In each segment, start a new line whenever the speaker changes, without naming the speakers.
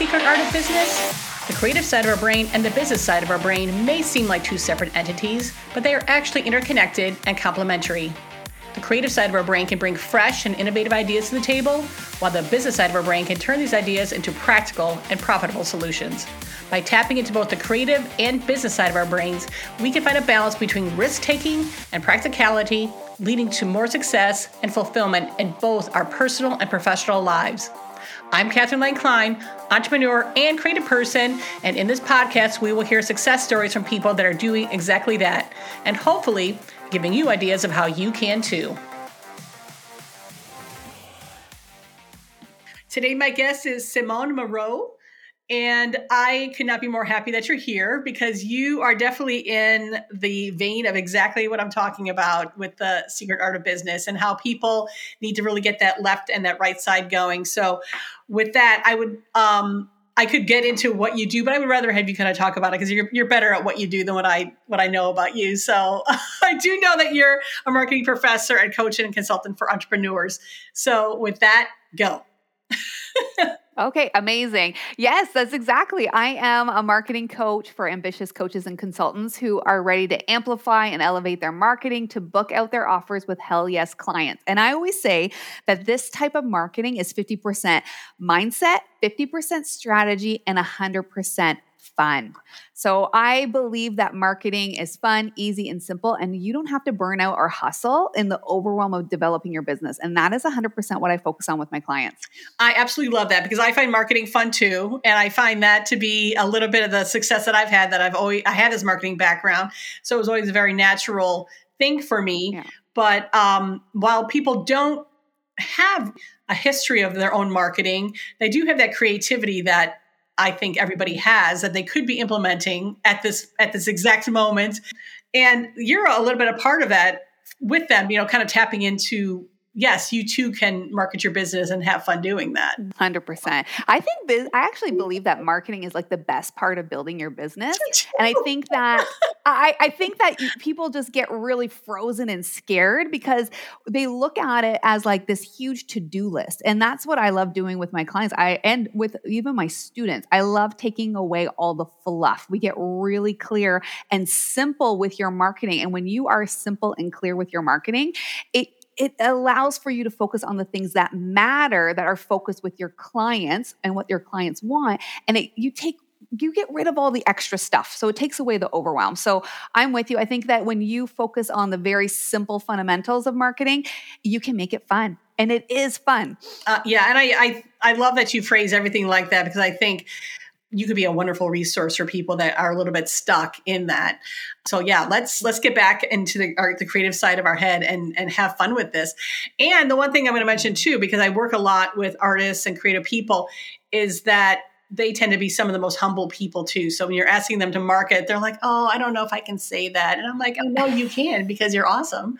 secret art of business? The creative side of our brain and the business side of our brain may seem like two separate entities, but they are actually interconnected and complementary. The creative side of our brain can bring fresh and innovative ideas to the table, while the business side of our brain can turn these ideas into practical and profitable solutions. By tapping into both the creative and business side of our brains, we can find a balance between risk taking and practicality, leading to more success and fulfillment in both our personal and professional lives. I'm Catherine Lane Klein, entrepreneur and creative person, and in this podcast, we will hear success stories from people that are doing exactly that, and hopefully giving you ideas of how you can too. Today, my guest is Simone Moreau. And I could not be more happy that you're here because you are definitely in the vein of exactly what I'm talking about with the secret art of business and how people need to really get that left and that right side going. So, with that, I would um, I could get into what you do, but I would rather have you kind of talk about it because you're you're better at what you do than what I what I know about you. So I do know that you're a marketing professor and coach and consultant for entrepreneurs. So with that, go.
Okay, amazing. Yes, that's exactly. I am a marketing coach for ambitious coaches and consultants who are ready to amplify and elevate their marketing to book out their offers with hell yes clients. And I always say that this type of marketing is 50% mindset, 50% strategy, and 100% fun. So I believe that marketing is fun, easy, and simple, and you don't have to burn out or hustle in the overwhelm of developing your business. And that is 100% what I focus on with my clients.
I absolutely love that because I find marketing fun too. And I find that to be a little bit of the success that I've had that I've always, I had this marketing background. So it was always a very natural thing for me. Yeah. But um, while people don't have a history of their own marketing, they do have that creativity that I think everybody has that they could be implementing at this at this exact moment. And you're a little bit a part of that with them, you know, kind of tapping into yes, you too can market your business and have fun doing that.
100%. I think biz- I actually believe that marketing is like the best part of building your business. And I think that I, I think that people just get really frozen and scared because they look at it as like this huge to-do list. And that's what I love doing with my clients. I and with even my students. I love taking away all the fluff. We get really clear and simple with your marketing. And when you are simple and clear with your marketing, it it allows for you to focus on the things that matter that are focused with your clients and what your clients want and it, you take you get rid of all the extra stuff. So it takes away the overwhelm. So I'm with you. I think that when you focus on the very simple fundamentals of marketing, you can make it fun. And it is fun.
Uh, yeah. And I, I, I love that you phrase everything like that because I think you could be a wonderful resource for people that are a little bit stuck in that. So yeah, let's let's get back into the our, the creative side of our head and and have fun with this. And the one thing I'm going to mention too, because I work a lot with artists and creative people, is that they tend to be some of the most humble people too. So when you're asking them to market, they're like, "Oh, I don't know if I can say that," and I'm like, "Oh no, you can because you're awesome."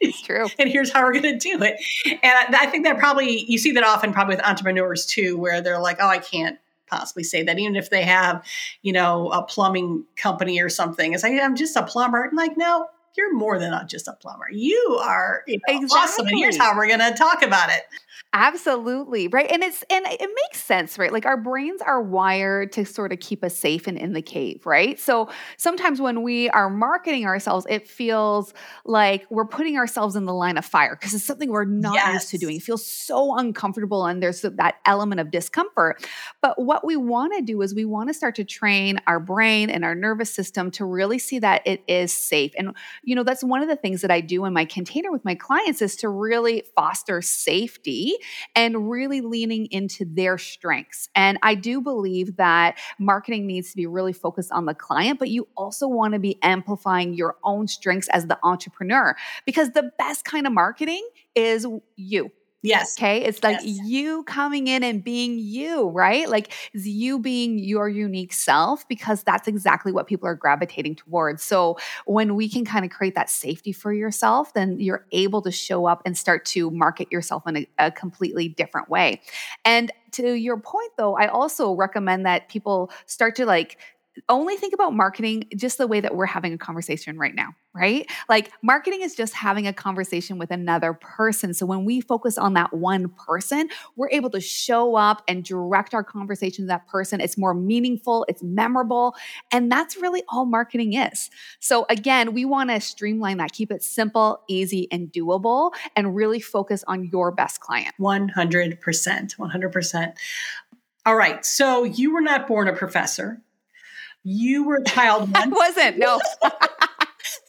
It's true.
and here's how we're going to do it. And I think that probably you see that often probably with entrepreneurs too, where they're like, "Oh, I can't." Possibly say that even if they have you know a plumbing company or something. It's like i'm just a plumber. I'm like no you're more than not just a plumber you are you know, exactly. awesome and here's how we're going to talk about it
Absolutely. Right. And it's and it makes sense, right? Like our brains are wired to sort of keep us safe and in the cave, right? So sometimes when we are marketing ourselves, it feels like we're putting ourselves in the line of fire because it's something we're not yes. used to doing. It feels so uncomfortable and there's that element of discomfort. But what we want to do is we want to start to train our brain and our nervous system to really see that it is safe. And you know, that's one of the things that I do in my container with my clients is to really foster safety and really leaning into their strengths. And I do believe that marketing needs to be really focused on the client, but you also want to be amplifying your own strengths as the entrepreneur because the best kind of marketing is you.
Yes.
Okay. It's like yes. you coming in and being you, right? Like it's you being your unique self, because that's exactly what people are gravitating towards. So when we can kind of create that safety for yourself, then you're able to show up and start to market yourself in a, a completely different way. And to your point, though, I also recommend that people start to like only think about marketing just the way that we're having a conversation right now, right? Like marketing is just having a conversation with another person. So when we focus on that one person, we're able to show up and direct our conversation to that person. It's more meaningful, it's memorable, and that's really all marketing is. So again, we want to streamline that, keep it simple, easy, and doable, and really focus on your best client.
100%. 100%. All right. So you were not born a professor. You were a child once.
I wasn't. No.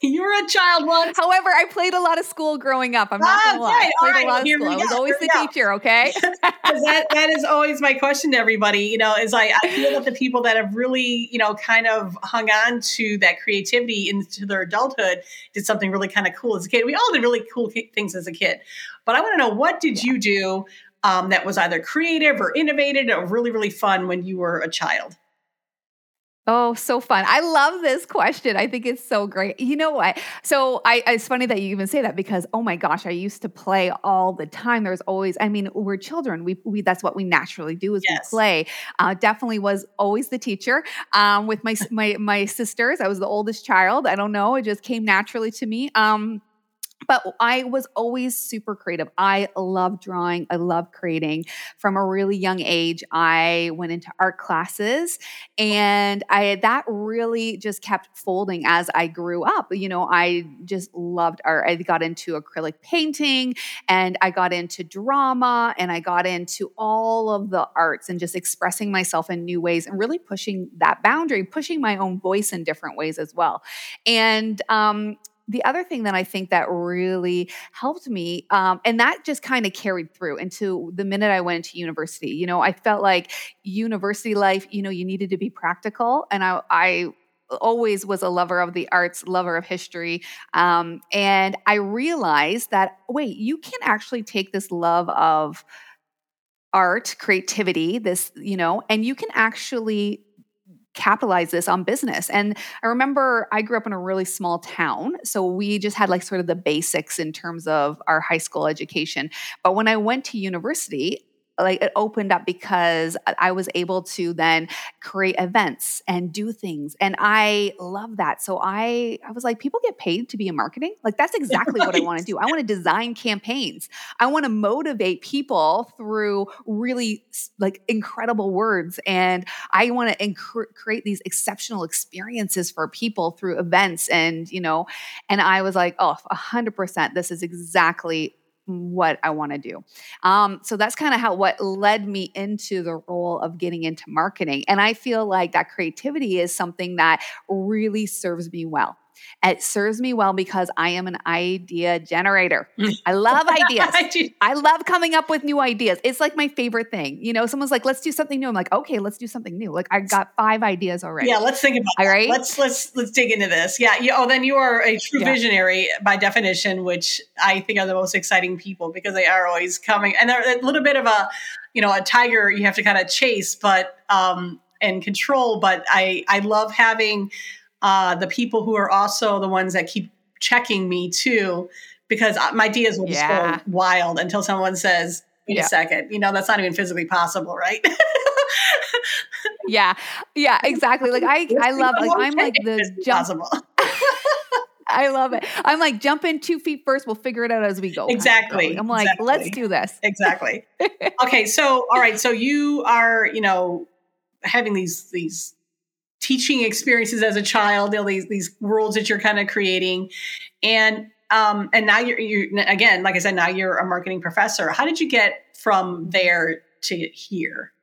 you were a child once.
However, I played a lot of school growing up. I'm not gonna lie. I played right, a lot of school. I was always the teacher. Okay.
that that is always my question to everybody. You know, is I, I feel that the people that have really you know kind of hung on to that creativity into their adulthood did something really kind of cool as a kid. We all did really cool things as a kid, but I want to know what did yeah. you do um, that was either creative or innovative or really really fun when you were a child?
Oh, so fun. I love this question. I think it's so great. You know what? So I it's funny that you even say that because oh my gosh, I used to play all the time. There's always, I mean, we're children. We, we that's what we naturally do is yes. we play. Uh, definitely was always the teacher. Um, with my my my sisters. I was the oldest child. I don't know. It just came naturally to me. Um, but I was always super creative. I love drawing. I love creating. From a really young age, I went into art classes and I that really just kept folding as I grew up. You know, I just loved art. I got into acrylic painting and I got into drama and I got into all of the arts and just expressing myself in new ways and really pushing that boundary, pushing my own voice in different ways as well. And um, the other thing that I think that really helped me, um, and that just kind of carried through into the minute I went to university. You know, I felt like university life, you know, you needed to be practical. And I, I always was a lover of the arts, lover of history. Um, and I realized that, wait, you can actually take this love of art, creativity, this, you know, and you can actually capitalize this on business. And I remember I grew up in a really small town. So we just had like sort of the basics in terms of our high school education. But when I went to university, like it opened up because I was able to then create events and do things. And I love that. So I I was like, people get paid to be in marketing? Like that's exactly right. what I want to do. I want to design campaigns. I want to motivate people through really like incredible words. And I want to inc- create these exceptional experiences for people through events. And, you know, and I was like, oh, 100%. This is exactly what I want to do. Um, so that's kind of how what led me into the role of getting into marketing. And I feel like that creativity is something that really serves me well. It serves me well because I am an idea generator. I love ideas. I love coming up with new ideas. It's like my favorite thing. You know, someone's like, "Let's do something new." I'm like, "Okay, let's do something new." Like I got five ideas already.
Yeah, let's think about. It. right, let's let's let's dig into this. Yeah. You, oh, then you are a true yeah. visionary by definition, which I think are the most exciting people because they are always coming and they're a little bit of a, you know, a tiger you have to kind of chase, but um and control. But I I love having uh, the people who are also the ones that keep checking me too, because my ideas will just yeah. go wild until someone says, wait yeah. a second, you know, that's not even physically possible, right?
yeah. Yeah, exactly. Like I, I love, like, I'm like the jump. I love it. I'm like, jump in two feet first. We'll figure it out as we go.
Exactly.
I'm like,
exactly.
let's do this.
Exactly. okay. So, all right. So you are, you know, having these, these teaching experiences as a child, all these these worlds that you're kind of creating, and um, and now you're you again, like I said, now you're a marketing professor. How did you get from there to here?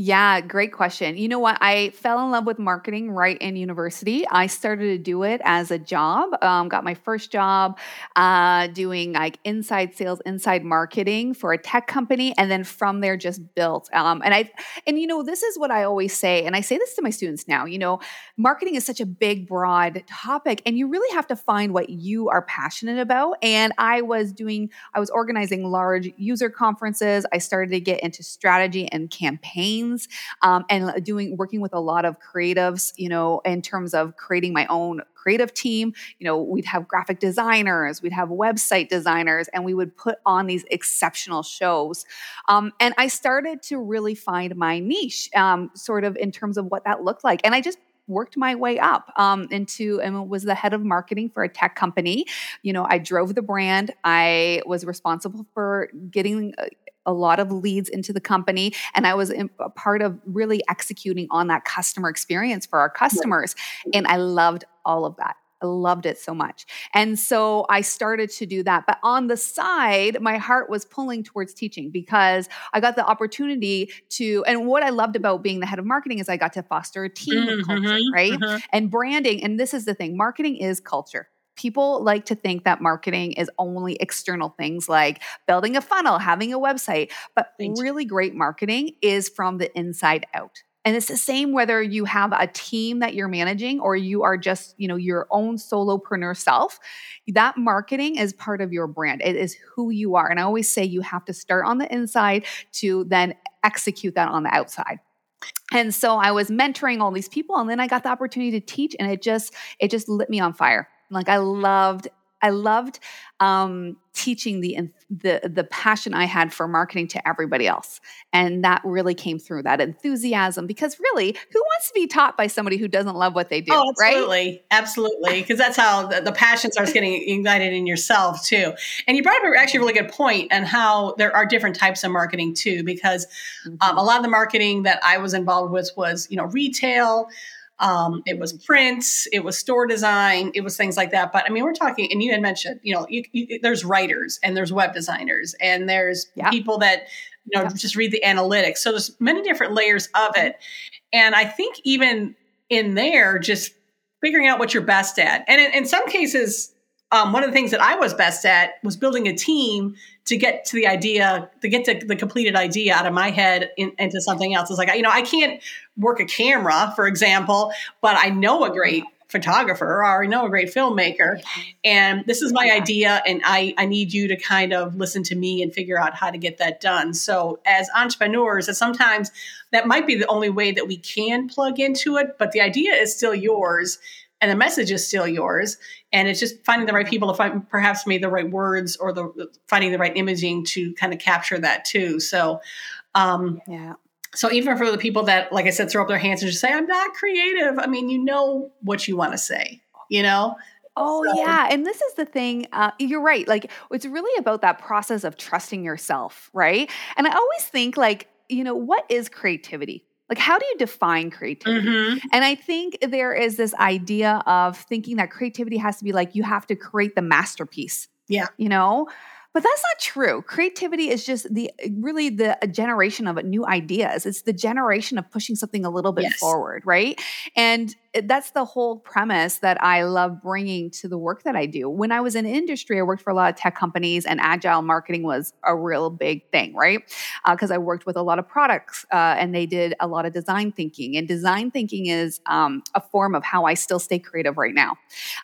Yeah, great question. You know what? I fell in love with marketing right in university. I started to do it as a job. Um, got my first job uh, doing like inside sales, inside marketing for a tech company, and then from there just built. Um, and I, and you know, this is what I always say, and I say this to my students now. You know, marketing is such a big, broad topic, and you really have to find what you are passionate about. And I was doing, I was organizing large user conferences. I started to get into strategy and campaigns campaigns um, and doing working with a lot of creatives, you know, in terms of creating my own creative team. You know, we'd have graphic designers, we'd have website designers, and we would put on these exceptional shows. Um, and I started to really find my niche, um, sort of in terms of what that looked like. And I just worked my way up um, into and was the head of marketing for a tech company. You know, I drove the brand. I was responsible for getting uh, a lot of leads into the company and i was a part of really executing on that customer experience for our customers and i loved all of that I loved it so much. And so I started to do that. But on the side, my heart was pulling towards teaching because I got the opportunity to, and what I loved about being the head of marketing is I got to foster a team mm-hmm, culture, right? Mm-hmm. And branding. And this is the thing marketing is culture people like to think that marketing is only external things like building a funnel, having a website, but really great marketing is from the inside out. And it's the same whether you have a team that you're managing or you are just, you know, your own solopreneur self. That marketing is part of your brand. It is who you are. And I always say you have to start on the inside to then execute that on the outside and so i was mentoring all these people and then i got the opportunity to teach and it just it just lit me on fire like I loved I loved um, teaching the the the passion I had for marketing to everybody else, and that really came through that enthusiasm. Because really, who wants to be taught by somebody who doesn't love what they do?
Oh,
absolutely,
right? absolutely. Because that's how the, the, passion starts getting ignited in yourself too. And you brought up actually a really good point and how there are different types of marketing too. Because um, mm-hmm. um, a lot of the marketing that I was involved with was you know retail. Um, it was prints, it was store design, it was things like that. But I mean, we're talking, and you had mentioned, you know, you, you, there's writers and there's web designers and there's yeah. people that, you know, yeah. just read the analytics. So there's many different layers of it. And I think even in there, just figuring out what you're best at. And in, in some cases, um, one of the things that I was best at was building a team to get to the idea, to get to the completed idea out of my head in, into something else. It's like, you know, I can't work a camera, for example, but I know a great photographer or I know a great filmmaker. And this is my idea, and I, I need you to kind of listen to me and figure out how to get that done. So, as entrepreneurs, that sometimes that might be the only way that we can plug into it, but the idea is still yours and the message is still yours and it's just finding the right people to find perhaps maybe the right words or the finding the right imaging to kind of capture that too so um yeah so even for the people that like i said throw up their hands and just say i'm not creative i mean you know what you want to say you know
Oh, so. yeah. And this is the thing. Uh, you're right. Like, it's really about that process of trusting yourself, right? And I always think, like, you know, what is creativity? Like, how do you define creativity? Mm-hmm. And I think there is this idea of thinking that creativity has to be like you have to create the masterpiece.
Yeah.
You know? But that's not true. Creativity is just the really the generation of new ideas. It's the generation of pushing something a little bit yes. forward, right? And that's the whole premise that I love bringing to the work that I do. When I was in industry, I worked for a lot of tech companies, and agile marketing was a real big thing, right? Because uh, I worked with a lot of products, uh, and they did a lot of design thinking. And design thinking is um, a form of how I still stay creative right now,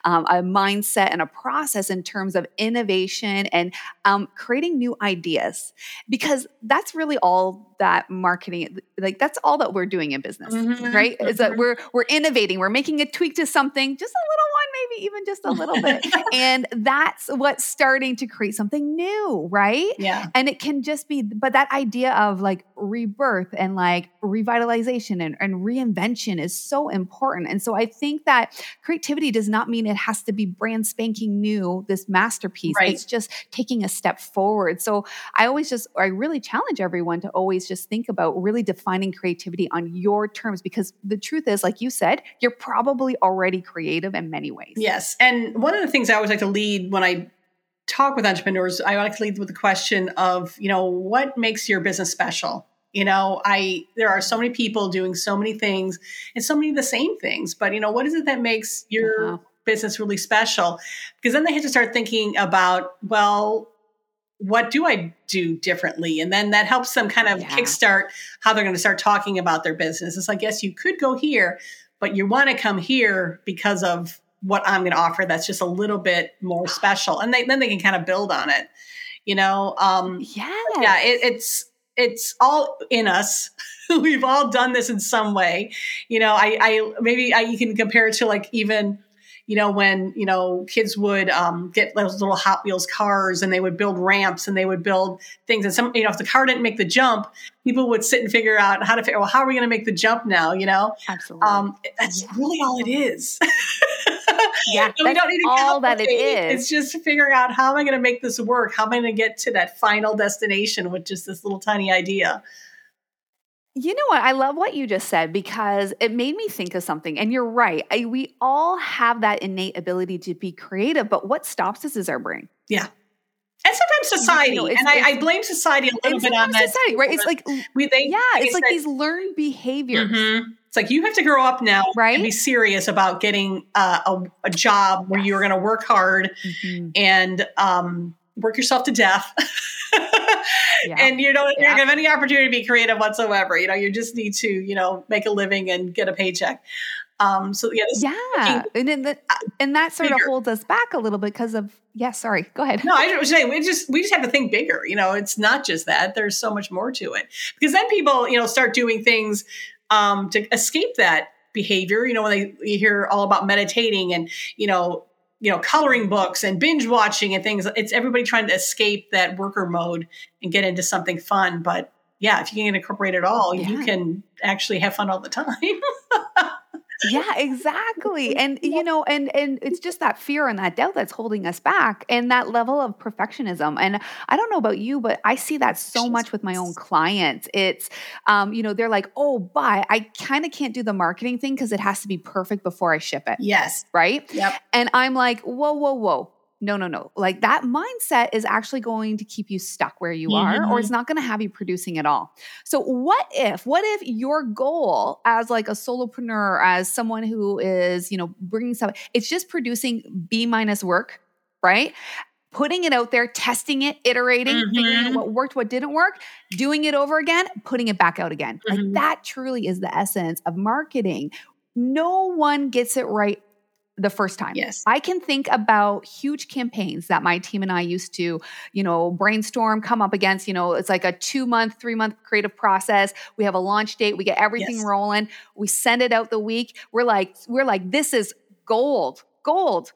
um, a mindset and a process in terms of innovation and um, creating new ideas, because that's really all that marketing like that's all that we're doing in business mm-hmm. right is that mm-hmm. we're we're innovating we're making a tweak to something just a little maybe even just a little bit. And that's what's starting to create something new right?
Yeah.
And it can just be but that idea of like rebirth and like revitalization and, and reinvention is so important. And so i think that creativity does not mean it has to be brand spanking new this masterpiece. Right. it's just taking a step forward. So i always just i really challenge everyone to always always just think about really defining creativity on your terms because the truth is, like you said, you're probably already creative in many ways.
Yes. And one of the things I always like to lead when I talk with entrepreneurs, I like to lead with the question of, you know, what makes your business special? You know, I there are so many people doing so many things and so many of the same things, but you know, what is it that makes your uh-huh. business really special? Because then they have to start thinking about, well, what do I do differently? And then that helps them kind of yeah. kickstart how they're going to start talking about their business. It's like, yes, you could go here, but you want to come here because of what I'm going to offer that's just a little bit more special. And they, then they can kind of build on it, you know? Um,
yeah.
Yeah. It, it's, it's all in us. we've all done this in some way. You know, I, I maybe I, you can compare it to like even you know, when, you know, kids would um, get those little Hot Wheels cars and they would build ramps and they would build things. And some, you know, if the car didn't make the jump, people would sit and figure out how to figure, well, how are we going to make the jump now? You know?
Absolutely.
Um, that's yeah. really all it is.
yeah. we don't need to all that it is.
It's just figuring out how am I going to make this work? How am I going to get to that final destination with just this little tiny idea?
You know what? I love what you just said because it made me think of something. And you're right. I, we all have that innate ability to be creative, but what stops us is our brain.
Yeah. And sometimes society, you know, and I, I, blame society a little bit on that.
Society, right? It's like we, they, yeah, it's like these learned behaviors.
Mm-hmm. It's like you have to grow up now right? and be serious about getting uh, a, a, job where you're going to work hard mm-hmm. and um, work yourself to death. yeah. And you don't yeah. have any opportunity to be creative whatsoever. You know, you just need to, you know, make a living and get a paycheck. Um, so yeah,
yeah, and then the, and that sort bigger. of holds us back a little bit because of yeah. Sorry, go ahead.
No, I was saying we just we just have to think bigger. You know, it's not just that. There's so much more to it because then people you know start doing things um, to escape that behavior. You know, when they you hear all about meditating and you know you know coloring books and binge watching and things. It's everybody trying to escape that worker mode and get into something fun. But yeah if you can incorporate it all yeah. you can actually have fun all the time
yeah exactly and you know and and it's just that fear and that doubt that's holding us back and that level of perfectionism and i don't know about you but i see that so much with my own clients it's um you know they're like oh but i kind of can't do the marketing thing because it has to be perfect before i ship it
yes.
right?
Yep.
And i'm like whoa whoa whoa no, no, no. Like that mindset is actually going to keep you stuck where you mm-hmm. are, or it's mm-hmm. not going to have you producing at all. So, what if, what if your goal as like a solopreneur, as someone who is, you know, bringing stuff, it's just producing B minus work, right? Putting it out there, testing it, iterating, mm-hmm. figuring out what worked, what didn't work, doing it over again, putting it back out again. Mm-hmm. Like that truly is the essence of marketing. No one gets it right the first time.
Yes.
I can think about huge campaigns that my team and I used to, you know, brainstorm, come up against, you know, it's like a 2 month, 3 month creative process. We have a launch date, we get everything yes. rolling, we send it out the week. We're like we're like this is gold. Gold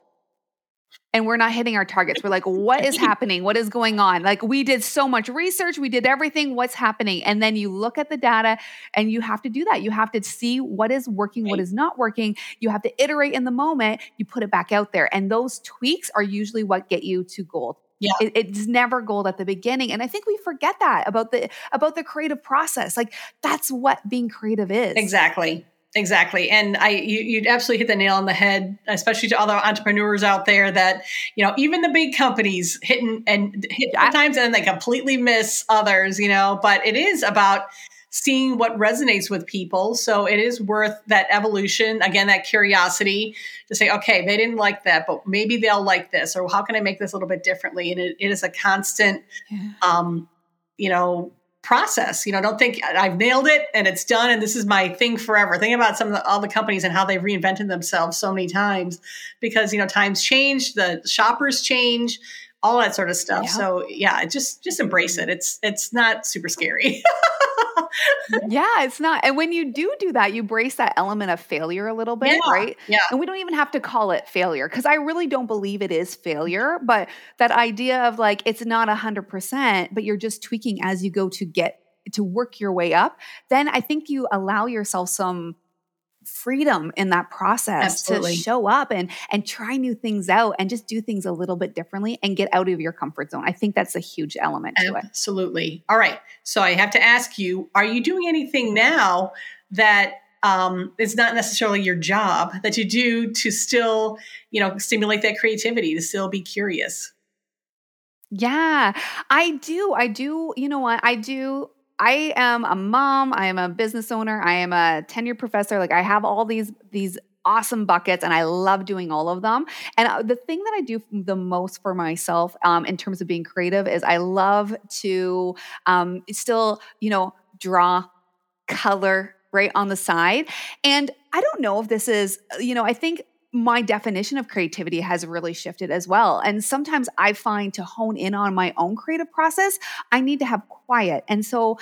and we're not hitting our targets. We're like, what is happening? What is going on? Like, we did so much research, we did everything. What's happening? And then you look at the data and you have to do that. You have to see what is working, right. what is not working. You have to iterate in the moment, you put it back out there. And those tweaks are usually what get you to gold.
Yeah.
It, it's never gold at the beginning. And I think we forget that about the about the creative process. Like that's what being creative is.
Exactly. Exactly. And I you, you'd absolutely hit the nail on the head, especially to all the entrepreneurs out there that, you know, even the big companies hit and, and hit yeah. times and they completely miss others, you know, but it is about seeing what resonates with people. So it is worth that evolution, again, that curiosity to say, okay, they didn't like that, but maybe they'll like this, or how can I make this a little bit differently? And it, it is a constant, yeah. um, you know, process. You know, don't think I've nailed it and it's done and this is my thing forever. Think about some of the, all the companies and how they've reinvented themselves so many times because you know times change, the shoppers change, all that sort of stuff. Yeah. So yeah, just just embrace it. It's it's not super scary.
yeah, it's not. And when you do do that, you brace that element of failure a little bit,
yeah,
right?
Yeah.
And we don't even have to call it failure because I really don't believe it is failure. But that idea of like it's not a hundred percent, but you're just tweaking as you go to get to work your way up, then I think you allow yourself some freedom in that process
Absolutely.
to show up and and try new things out and just do things a little bit differently and get out of your comfort zone. I think that's a huge element to
Absolutely. it. Absolutely. All right. So I have to ask you, are you doing anything now that um, it's not necessarily your job that you do to still, you know, stimulate that creativity, to still be curious?
Yeah, I do. I do. You know what? I do I am a mom, I am a business owner, I am a tenure professor. Like I have all these these awesome buckets and I love doing all of them. And uh, the thing that I do the most for myself um, in terms of being creative is I love to um, still, you know, draw, color right on the side. And I don't know if this is, you know, I think my definition of creativity has really shifted as well. And sometimes I find to hone in on my own creative process, I need to have quiet. And so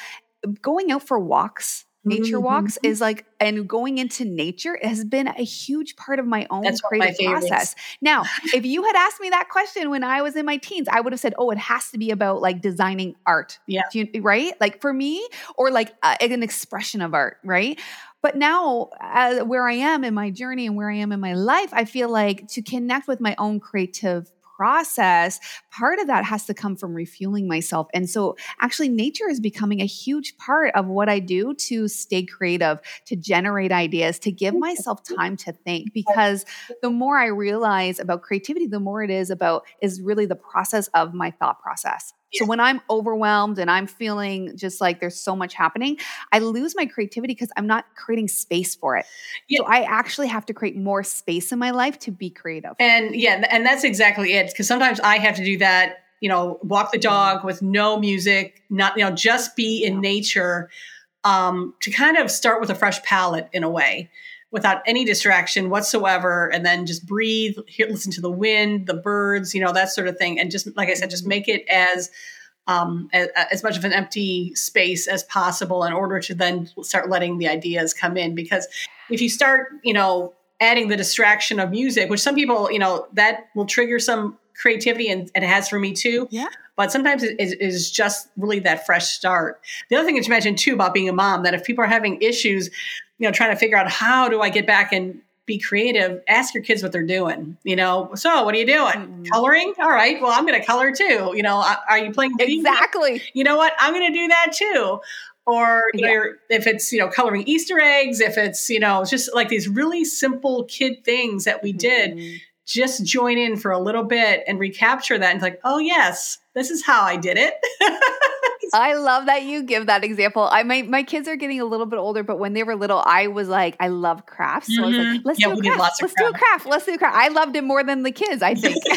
going out for walks nature mm-hmm. walks is like and going into nature has been a huge part of my own That's creative process now if you had asked me that question when i was in my teens i would have said oh it has to be about like designing art
yeah
you, right like for me or like uh, an expression of art right but now, where I am in my journey and where I am in my life, I feel like to connect with my own creative process, part of that has to come from refueling myself. And so, actually, nature is becoming a huge part of what I do to stay creative, to generate ideas, to give myself time to think. Because the more I realize about creativity, the more it is about, is really the process of my thought process. So when I'm overwhelmed and I'm feeling just like there's so much happening, I lose my creativity because I'm not creating space for it. Yeah. So I actually have to create more space in my life to be creative.
And yeah, and that's exactly it. Because sometimes I have to do that, you know, walk the dog with no music, not, you know, just be in nature um, to kind of start with a fresh palette in a way without any distraction whatsoever and then just breathe hear, listen to the wind the birds you know that sort of thing and just like i said just make it as um, as, as, much of an empty space as possible in order to then start letting the ideas come in because if you start you know adding the distraction of music which some people you know that will trigger some creativity and, and it has for me too
yeah
but sometimes it is just really that fresh start. The other thing that you mentioned too about being a mom, that if people are having issues, you know, trying to figure out how do I get back and be creative, ask your kids what they're doing. You know, so what are you doing? Mm-hmm. Coloring? All right. Well, I'm going to color too. You know, are you playing?
Exactly.
You know what? I'm going to do that too. Or yeah. know, if it's you know coloring Easter eggs, if it's you know just like these really simple kid things that we did, mm-hmm. just join in for a little bit and recapture that and like, oh yes, this is how I did it.
I love that you give that example. I my my kids are getting a little bit older, but when they were little, I was like, I love crafts. So mm-hmm. I was like, mm-hmm. let's yeah, do a craft. Let's craft. do a craft. Let's do a craft. I loved it more than the kids, I think.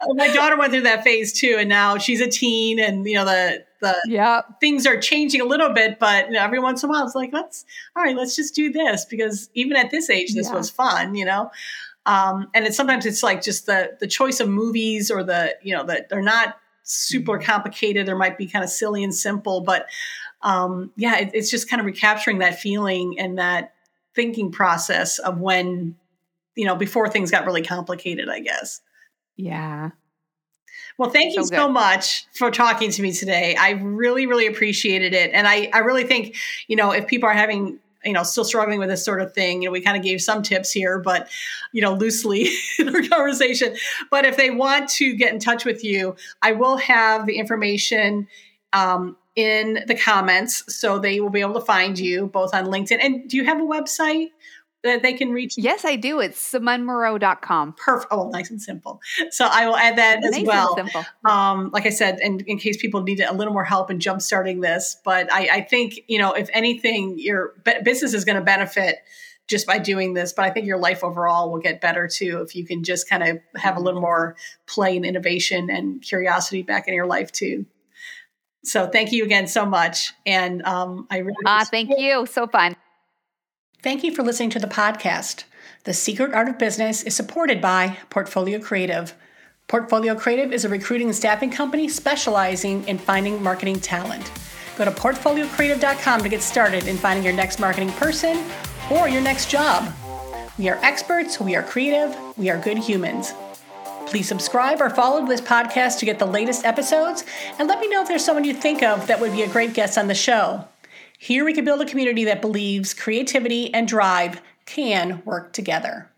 my daughter went through that phase too, and now she's a teen, and you know the the
yeah.
things are changing a little bit, but you know, every once in a while it's like let's all right, let's just do this because even at this age, this yeah. was fun, you know. Um, and it's sometimes it's like just the the choice of movies or the you know that they're not super complicated. There might be kind of silly and simple, but um, yeah, it, it's just kind of recapturing that feeling and that thinking process of when you know before things got really complicated. I guess.
Yeah.
Well, thank you so, so much for talking to me today. I really, really appreciated it. And I, I really think, you know, if people are having you know still struggling with this sort of thing. You know we kind of gave some tips here but you know loosely in our conversation. But if they want to get in touch with you i will have the information um, in the comments so they will be able to find you both on linkedin. And do you have a website that they can reach?
Yes, I do. It's simonemoreau.com.
Perfect. Oh, nice and simple. So I will add that nice as well. simple. Um, like I said, in, in case people need a little more help in jump starting this. But I, I think, you know, if anything, your business is going to benefit just by doing this. But I think your life overall will get better too if you can just kind of have a little more play and innovation and curiosity back in your life too. So thank you again so much. And um, I really.
Ah, thank you. So fun.
Thank you for listening to the podcast. The Secret Art of Business is supported by Portfolio Creative. Portfolio Creative is a recruiting and staffing company specializing in finding marketing talent. Go to portfoliocreative.com to get started in finding your next marketing person or your next job. We are experts, we are creative, we are good humans. Please subscribe or follow this podcast to get the latest episodes, and let me know if there's someone you think of that would be a great guest on the show. Here we can build a community that believes creativity and drive can work together.